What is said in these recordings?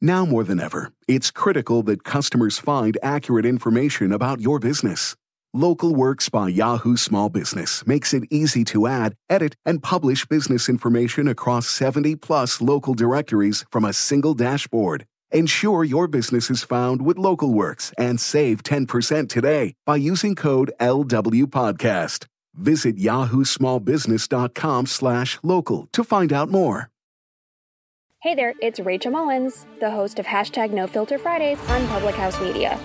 Now more than ever, it's critical that customers find accurate information about your business. Local Works by Yahoo Small Business makes it easy to add, edit, and publish business information across 70 plus local directories from a single dashboard. Ensure your business is found with LocalWorks and save 10% today by using code LWPodcast. Visit yahoo small yahoosmallbusiness.com slash local to find out more. Hey there, it's Rachel Mullins, the host of hashtag No Filter Fridays on Public House Media.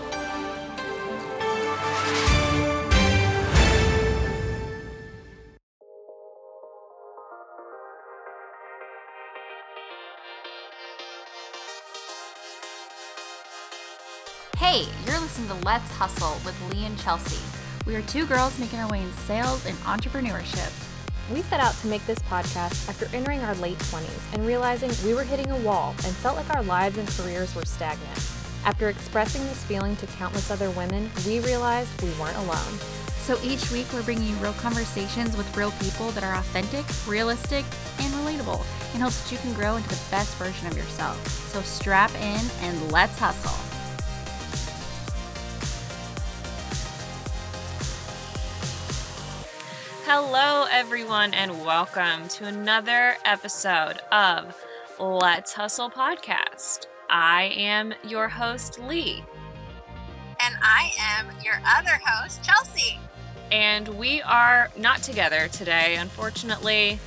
Hey, you're listening to Let's Hustle with Lee and Chelsea. We are two girls making our way in sales and entrepreneurship. We set out to make this podcast after entering our late 20s and realizing we were hitting a wall and felt like our lives and careers were stagnant. After expressing this feeling to countless other women, we realized we weren't alone. So each week, we're bringing you real conversations with real people that are authentic, realistic, and relatable in hopes that you can grow into the best version of yourself. So strap in and let's hustle. Hello, everyone, and welcome to another episode of Let's Hustle Podcast. I am your host, Lee, And I am your other host, Chelsea. and we are not together today. Unfortunately,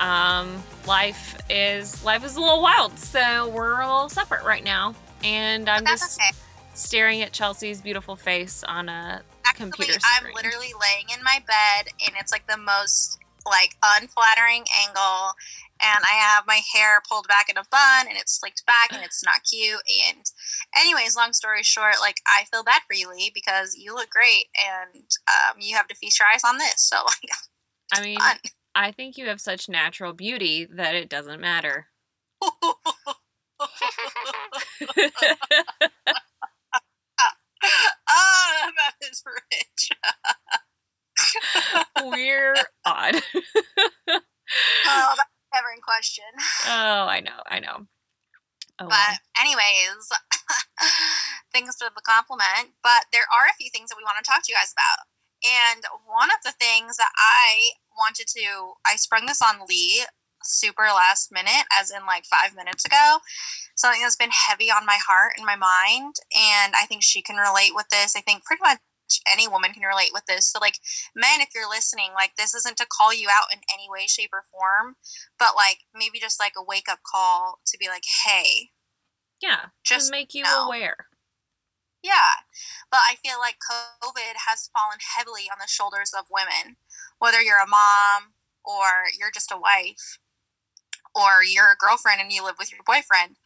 um, life is life is a little wild, so we're a little separate right now. And I'm just okay. staring at Chelsea's beautiful face on a Actually, I'm literally laying in my bed, and it's like the most like unflattering angle. And I have my hair pulled back in a bun, and it's slicked back, and it's not cute. And, anyways, long story short, like I feel bad for you, Lee, because you look great, and um, you have to feast your eyes on this. So, like, I mean, fun. I think you have such natural beauty that it doesn't matter. is rich. We're odd. Oh, that's never in question. oh, I know, I know. Oh. But anyways, thanks for the compliment. But there are a few things that we want to talk to you guys about. And one of the things that I wanted to, I sprung this on Lee super last minute, as in like five minutes ago. Something that's been heavy on my heart and my mind. And I think she can relate with this. I think pretty much any woman can relate with this. So, like, men, if you're listening, like, this isn't to call you out in any way, shape, or form, but like maybe just like a wake up call to be like, hey, yeah, just to make you know. aware. Yeah, but I feel like COVID has fallen heavily on the shoulders of women. Whether you're a mom or you're just a wife or you're a girlfriend and you live with your boyfriend,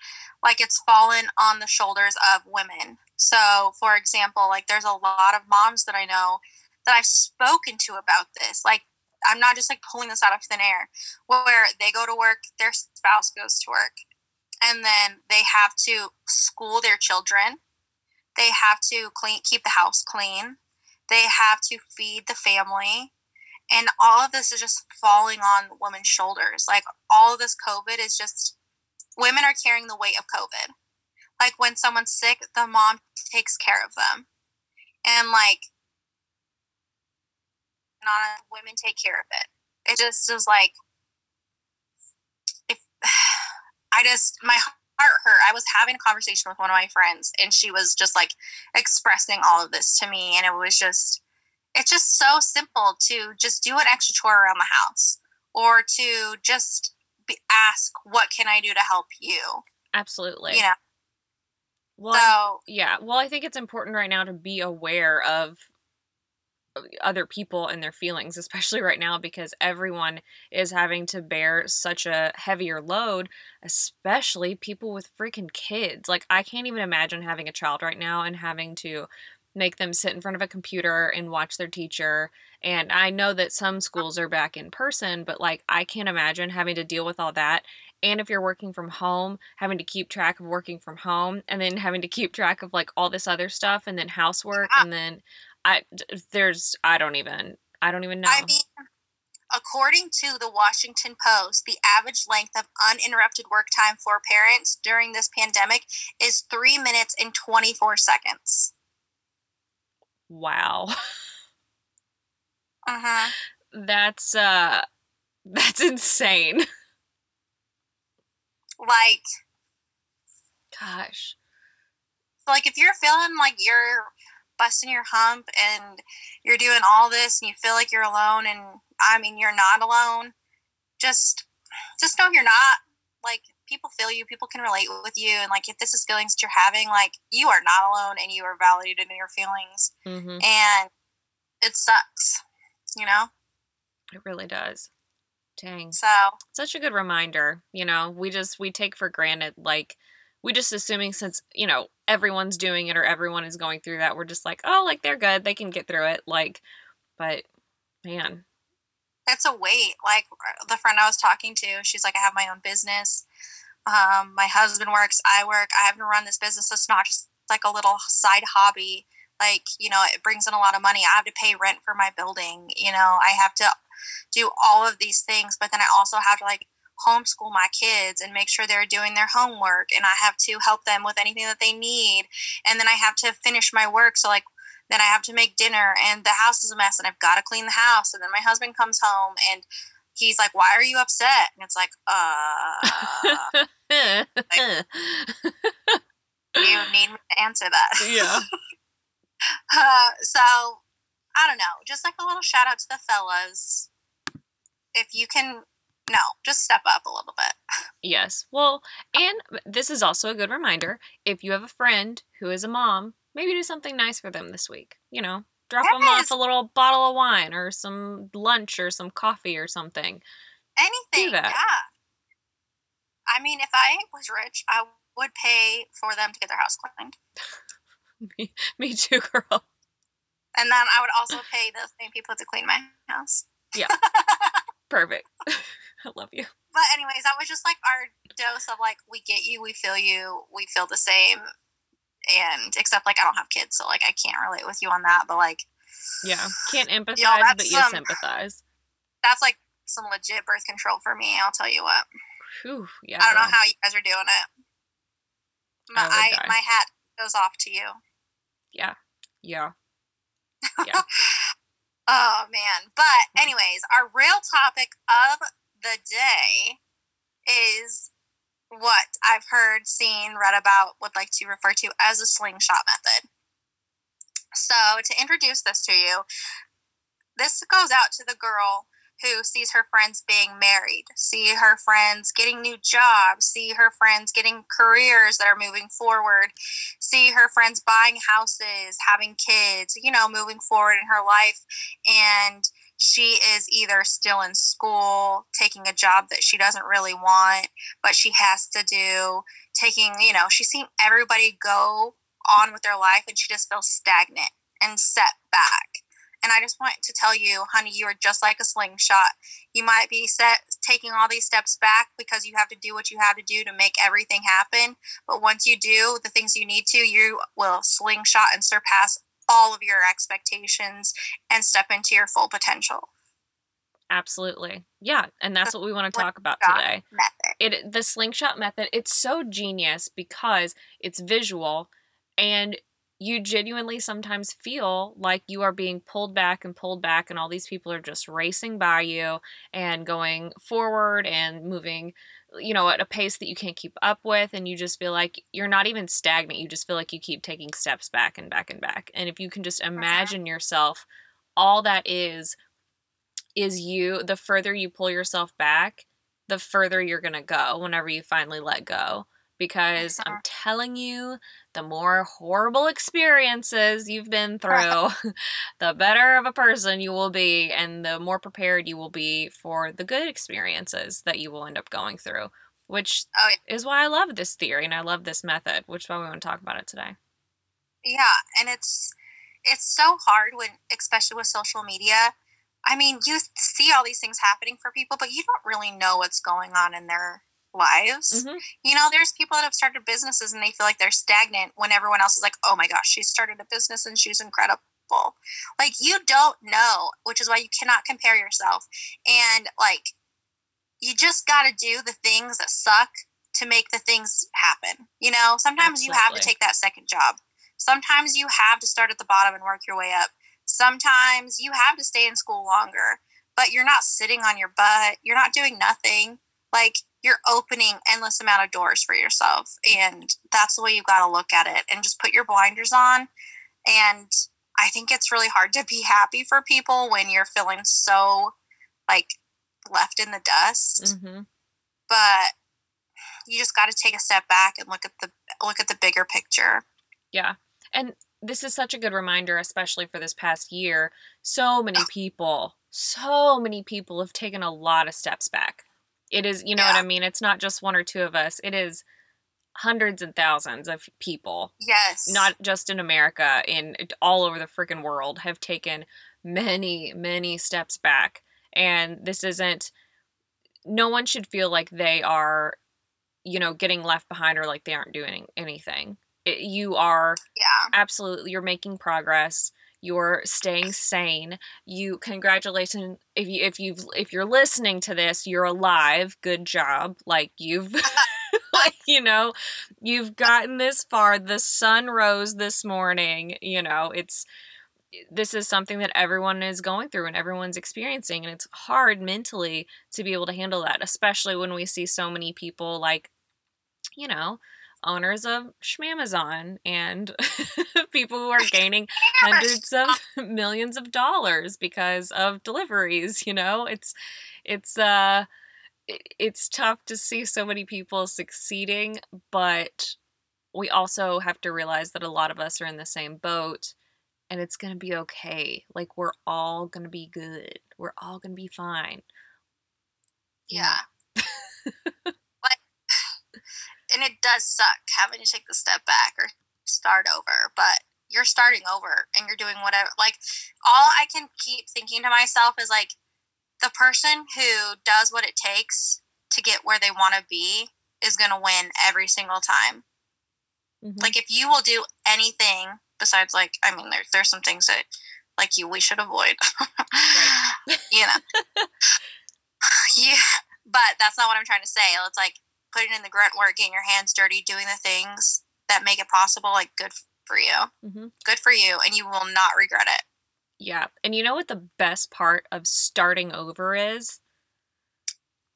like it's fallen on the shoulders of women. So, for example, like there's a lot of moms that I know that I've spoken to about this. Like, I'm not just like pulling this out of thin air, where they go to work, their spouse goes to work, and then they have to school their children. They have to clean keep the house clean. They have to feed the family. And all of this is just falling on women's shoulders. Like all of this covid is just women are carrying the weight of covid like when someone's sick the mom takes care of them and like not women take care of it it just is like if i just my heart hurt. I was having a conversation with one of my friends, and she was just like expressing all of this to me, and it was just, it's just so simple to just do an extra chore around the house, or to just be, ask, "What can I do to help you?" Absolutely. You know. Well, So yeah. Well, I think it's important right now to be aware of uh, other people and their feelings, especially right now because everyone is having to bear such a heavier load, especially people with freaking kids. Like, I can't even imagine having a child right now and having to make them sit in front of a computer and watch their teacher. And I know that some uh schools are back in person, but like, I can't imagine having to deal with all that. And if you're working from home, having to keep track of working from home and then having to keep track of like all this other stuff and then housework Yeah. and then I there's I don't even I don't even know. I mean, According to the Washington Post, the average length of uninterrupted work time for parents during this pandemic is three minutes and 24 seconds. Wow. Uh-huh. That's uh that's insane. Like, Gosh. like if you're feeling like you're busting your hump and you're doing all this and you feel like you're alone and I mean you're not alone, just just know you're not. Like people feel you, people can relate with you and like if this is feelings that you're having, like you are not alone and you are validated in your feelings Mhm. and it sucks, you know? It really does. Dang. So Such a good reminder, you know. We just we take for granted like we just assuming since, you know, everyone's doing it or everyone is going through that, we're just like, "Oh, like they're good. They can get through it." Like but man, it's a weight. Like the friend I was talking to, she's like, I have my own business. Um, my husband works, I work. I have to run this business. It's not just like a little side hobby. Like, you know, it brings in a lot of money. I have to pay rent for my building. You know, I have to do all of these things, but then I also have to like homeschool my kids and make sure they're doing their homework and I have to help them with anything that they need. And then I have to finish my work. So like then I have to make dinner and the house is a mess and I've got to clean the house. And then my husband comes home and he's like, Why are you upset? And it's like, uh, you need me to answer that. yeah. Uh, so I don't know. Just like a little shout out to the fellas. If you can, no, just step up a little bit. Yes. Well, and this is also a good reminder if you have a friend who is a mom, maybe do something nice for them this week. You know, drop them off a little bottle of wine or some lunch or some coffee or something. Anything, that. yeah. I mean, if I was rich, I would pay for them to get their house cleaned. me, me too, girl. And then I would also pay the same people to clean my house. Yeah. Perfect. I love you. But anyways, that was just like our dose of like we get you, we feel you, we feel the same. And except like I don't have kids, so like I can't relate with you on that. But like Yeah. Can't empathize, but you some- sympathize. that's like some legit birth control for me. I'll tell you what. Whew, yeah. I don't know how you guys are doing it. My I I, my hat goes off to you. Yeah. Yeah. Oh man. But mm. anyways, our real topic of the day is what I've heard, seen, read about, would like to refer to as a slingshot method. So to introduce this to you, this goes out to the girl who sees her friends being married, see her friends getting new jobs, see her friends getting careers that are moving forward, see her friends buying houses, having kids, you know, moving forward in her life. And she is either still in school, taking a job that she doesn't really want, but she has to do, taking, you know, she's seeing everybody go on with their life and she just feels stagnant and set back. And I just want to tell you, honey, you are just like a slingshot. You might be set taking all these steps back because you have to do what you have to do to make everything happen. But once you do the things you need to, you will slingshot and surpass all of your expectations and step into your full potential. Absolutely. Yeah. And that's what we want to talk about today. Method. it the slingshot method it's so genius because it's visual and you genuinely sometimes feel like you are being pulled back and pulled back and all these people are just racing by you and going forward and moving you know at a pace that you can't keep up with and you just feel like you're not even stagnant you just feel like you keep taking steps back and back and back and if you can just imagine yourself all that is is you the further you pull yourself back the further you're going to go whenever you finally let go. Because I'm Mhm. telling you, the more horrible experiences you've been through, the better of a person you will be, and the more prepared you will be for the good experiences that you will end up going through. Which Oh, yeah. is why I love this theory and I love this method, which is why we want to talk about it today. Yeah, and it's it's so hard when especially with social media. I mean, you see all these things happening for people, but you don't really know what's going on in their lives. Mhm. You know, there's people that have started businesses and they feel like they're stagnant when everyone else is like, "Oh my gosh, she started a business and she's incredible." Like you don't know, which is why you cannot compare yourself. And like you just got to do the things that suck to make the things happen. You know, sometimes Absolutely. you have to take that second job. Sometimes you have to start at the bottom and work your way up. Sometimes you have to stay in school longer, but you're not sitting on your butt. You're not doing nothing. Like you're opening endless amount of doors for yourself and that's the way you got to look at it and just put your blinders on and i think it's really hard to be happy for people when you're feeling so like left in the dust. Mm-hmm. but you just got to take a step back and look at the look at the bigger picture. Yeah and this is such a good reminder especially for this past year. So many people so many people have taken a lot of steps back it is, you know yeah. what I mean? It's not just one or two of us. It is hundreds and thousands of people. Yes. Not just in America, in all over the freaking world have taken many, many steps back. And this isn't no one should feel like they are you know getting left behind or like they aren't doing anything. It, you are yeah. absolutely you're making progress you're staying sane you congratulations if you if you've if you're listening to this you're alive good job like you've like you know you've gotten this far the sun rose this morning you know it's this is something that everyone is going through and everyone's experiencing and it's hard mentally to be able to handle that especially when we see so many people like you know owners of Schmamazon and people who are gaining hundreds of millions of dollars because of deliveries, you know? It's it's uh it's tough to see so many people succeeding, but we also have to realize that a lot of us are in the same boat and it's going to be okay. Like we're all going to be good. We're all going to be fine. Yeah. And it does suck having to take the step back or start over, but you're starting over and you're doing whatever. Like, all I can keep thinking to myself is like, the person who does what it takes to get where they want to be is going to win every single time. Mm-hmm. Like, if you will do anything besides, like, I mean, there, there's some things that, like you, we should avoid. you know. yeah. But that's not what I'm trying to say. It's like, putting in the grunt work, getting your hands dirty, doing the things that make it possible, like good for you. Mm-hmm. Good for you. And you will not regret it. Yeah. And you know what the best part of starting over is?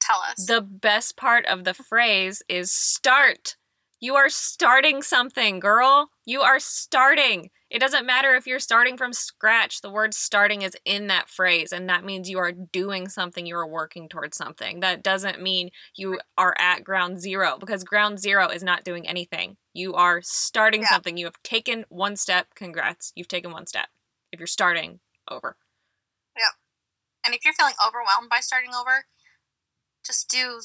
Tell us. The best part of the phrase is start. You are starting something, girl. You are starting. It doesn't matter if you're starting from scratch. The word starting is in that phrase, and that means you are doing something, you are working towards something. That doesn't mean you are at ground zero because ground zero is not doing anything. You are starting yeah. something. You have taken one step. Congrats. You've taken one step. If you're starting over. Yep. And if you're feeling overwhelmed by starting over, just do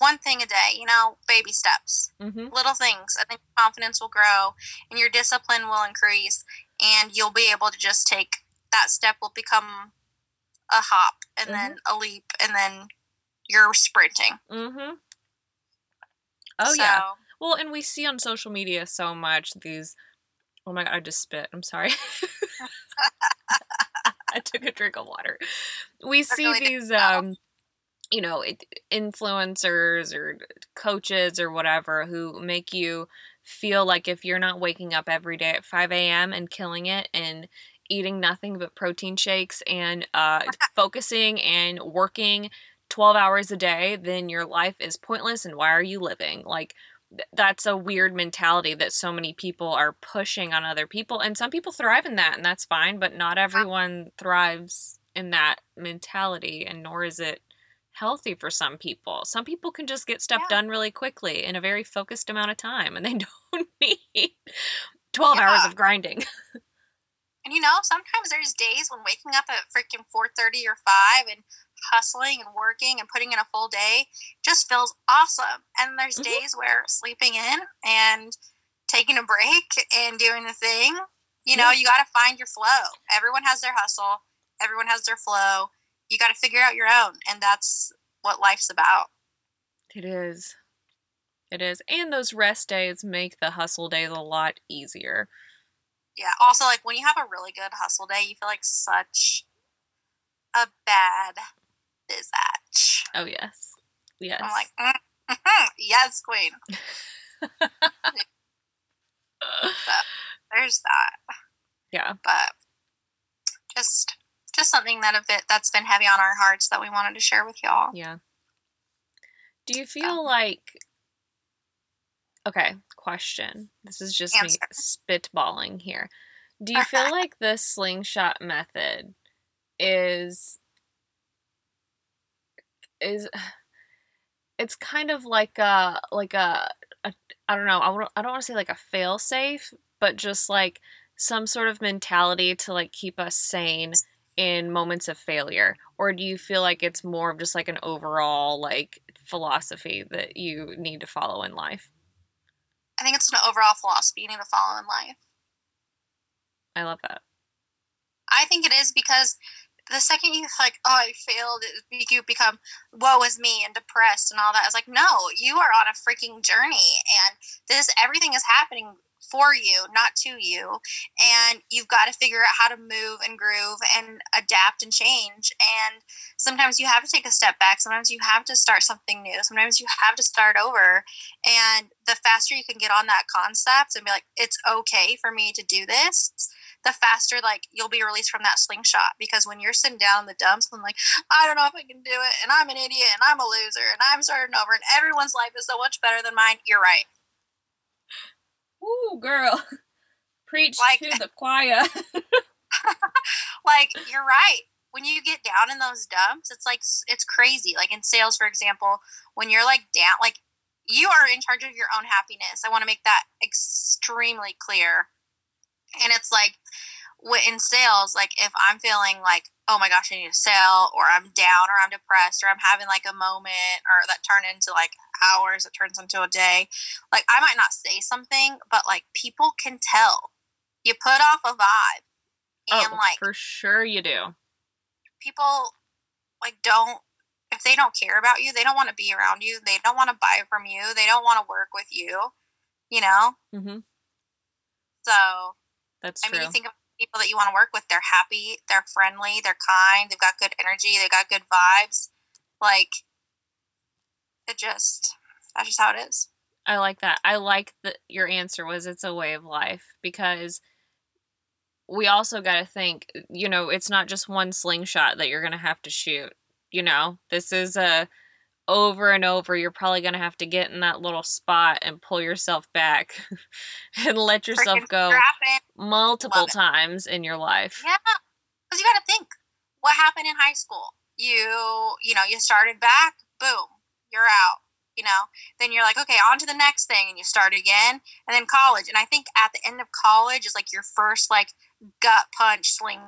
one thing a day, you know, baby steps, mm-hmm. little things. I think confidence will grow and your discipline will increase, and you'll be able to just take that step, will become a hop and mm-hmm. then a leap, and then you're sprinting. Mm-hmm. Oh, so, yeah. Well, and we see on social media so much these. Oh my god, I just spit. I'm sorry. I took a drink of water. We see really these um you know influencers or coaches or whatever who make you feel like if you're not waking up every day at 5 a.m and killing it and eating nothing but protein shakes and uh, focusing and working 12 hours a day then your life is pointless and why are you living? Like that's a weird mentality that so many people are pushing on other people and some people thrive in that and that's fine but not everyone thrives in that mentality and nor is it healthy for some people. Some people can just get stuff yeah. done really quickly in a very focused amount of time and they don't need 12 yeah. hours of grinding. and you know, sometimes there's days when waking up at freaking 4:30 or 5 and hustling and working and putting in a full day just feels awesome. And there's mm-hmm. days where sleeping in and taking a break and doing the thing, you know, you got to find your flow. Everyone has their hustle, everyone has their flow you got to figure out your own and that's what life's about it is it is and those rest days make the hustle days a lot easier Yeah. Also, like when you have a really good hustle day, you feel like such a bad bitch. Oh yes, yes. I'm like, mm, yes, queen. so, There's that. yeah. But just just something that a bit that's been heavy on our hearts that we wanted to share with y'all. Yeah. Do you feel like Okay, question. This is just Answer. me spitballing here. Do you feel like the slingshot method is is it's kind of like a like a, a I don't know, I don't I don't want to say like a fail safe, but just like some sort of mentality to like keep us sane in moments of failure or do you feel like it's more of just like an overall like philosophy that you need to follow in life I think it's an overall philosophy you need to follow in life. i love that I think it is because the second you like, oh, I failed, you become woe is me and depressed and all that. It's like, no, you are on a freaking journey, and this everything is happening for you, not to you, and you've got to figure out how to move and groove and adapt and change. And sometimes you have to take a step back. Sometimes you have to start something new. Sometimes you have to start over. And the faster you can get on that concept and be like, it's okay for me to do this the faster like you'll be released from that slingshot because when you're sitting down in the dumps and like i don't know if i can do it and i'm an idiot and i'm a loser and i'm starting over and everyone's life is so much better than mine you're right Ooh, girl. Preach Like- to the choir. Like you're right. When you get down in those dumps it's like it's crazy. Like in sales for example when you're like down like you are in charge of your own happiness. I want to make that extremely clear. And it's like in sales like if i'm feeling like oh my gosh i need to sell or i'm down or i'm depressed or i'm having like a moment or that turn into like hours it turns into a day. Like i might not say something but like people can tell. You put off a vibe and oh like for sure you do. People like don't if they don't care about you they don't want to be around you they don't want to buy from you they don't want to work with you you know? Mm-hmm. so that's i true mean you think of people that you want to work with they're happy they're friendly they're kind they've got good energy they've got good vibes. Like it just that's just how it is I like that. I like that your answer was it's a way of life because we also got to think, you know, it's not just one slingshot that you're going to have to shoot. You know, this is a over and over you're probably going to have to get in that little spot and pull yourself back and let yourself Freaking go multiple times in your life. Yeah, because you got to think what happened in high school. You, you know, you started back, boom, you're out. You know, then you're like, okay, on to the next thing, and you start again, and then college. And I think at the end of college is like your first like gut punch sling,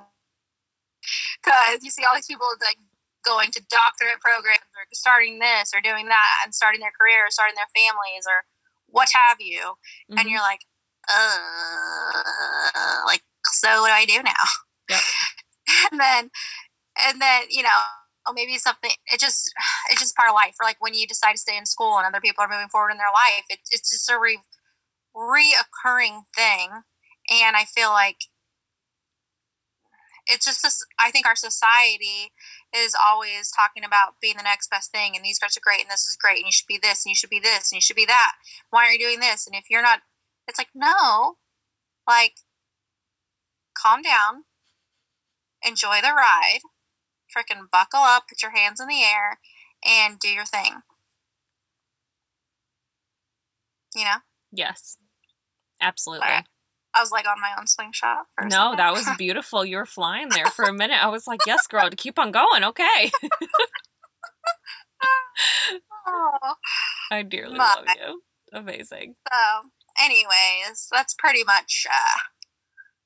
because you see all these people like going to doctorate programs or starting this or doing that and starting their career, or starting their families or what have you, and Mhm. you're like, uh, like, so what do I do now? Yep. and then, and then, you know, oh, maybe something, it just, it's just part of life. Or like when you decide to stay in school and other people are moving forward in their life, it, it's just a re, reoccurring thing. And I feel like it's just this, I think our society is always talking about being the next best thing and these guys are great and this is great and you should be this and you should be this and you should be that. Why aren't you doing this? And if you're not, it's like, no, like, calm down, enjoy the ride, freaking buckle up, put your hands in the air, and do your thing. You know, Yes. Absolutely. Alright. I was like on my own slingshot. No, that was beautiful. You were flying there for a minute. I was like, yes, girl, to keep on going. Okay. Oh. I dearly My. love you. Amazing. So, anyways, that's pretty much uh,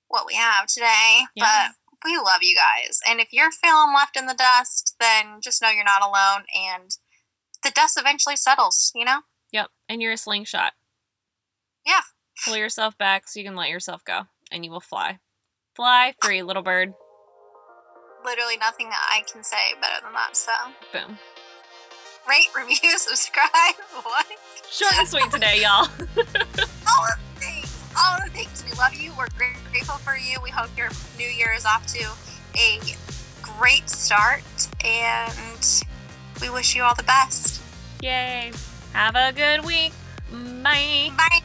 what we have today. Yeah. But we love you guys. And if you're feeling left in the dust, then just know you're not alone and the dust eventually settles, you know? Yep. And you're a slingshot. Yeah. Pull yourself back so you can let yourself go and you will fly. Fly free, little bird. Literally nothing that I can say better than that. So, Boom. rate, review, subscribe. What? Short and sweet today, y'all. All of the things. All the things. We love you. We're grateful for you. We hope your new year is off to a great start, and we wish you all the best. Yay. Have a good week. Bye. Bye.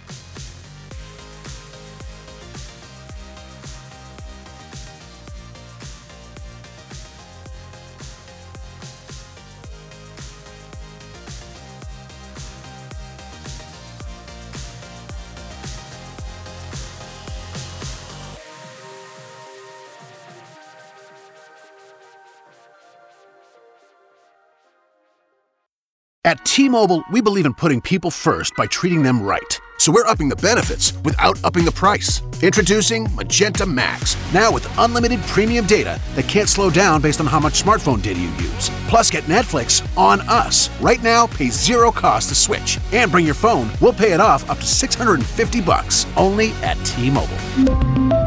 At T Mobile, we believe in putting people first by treating them right. So we're upping the benefits without upping the price. Introducing Magenta Max, now with unlimited premium data that can't slow down based on how much smartphone data you use. Plus, get Netflix on us. Right now, pay zero cost to switch. And bring your phone, we'll pay it off up to 650 bucks only at T Mobile.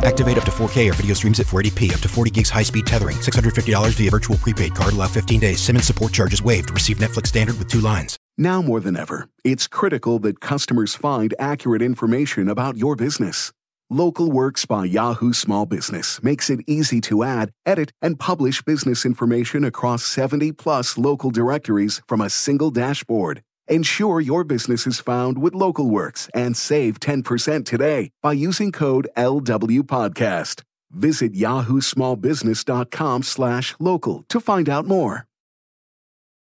Activate up to 4K or video streams at 480p, up to 40 gigs high speed tethering, $650 via virtual prepaid card, allow 15 days. SIM and support charges waived. Receive Netflix standard with two lines. Now more than ever, it's critical that customers find accurate information about your business. Local Works by Yahoo Small Business makes it easy to add, edit, and publish business information across 70 plus local directories from a single dashboard. Ensure your business is found with LocalWorks and save 10% today by using code LWPodcast. Visit yahoo small yahoosmallbusiness.com slash local to find out more.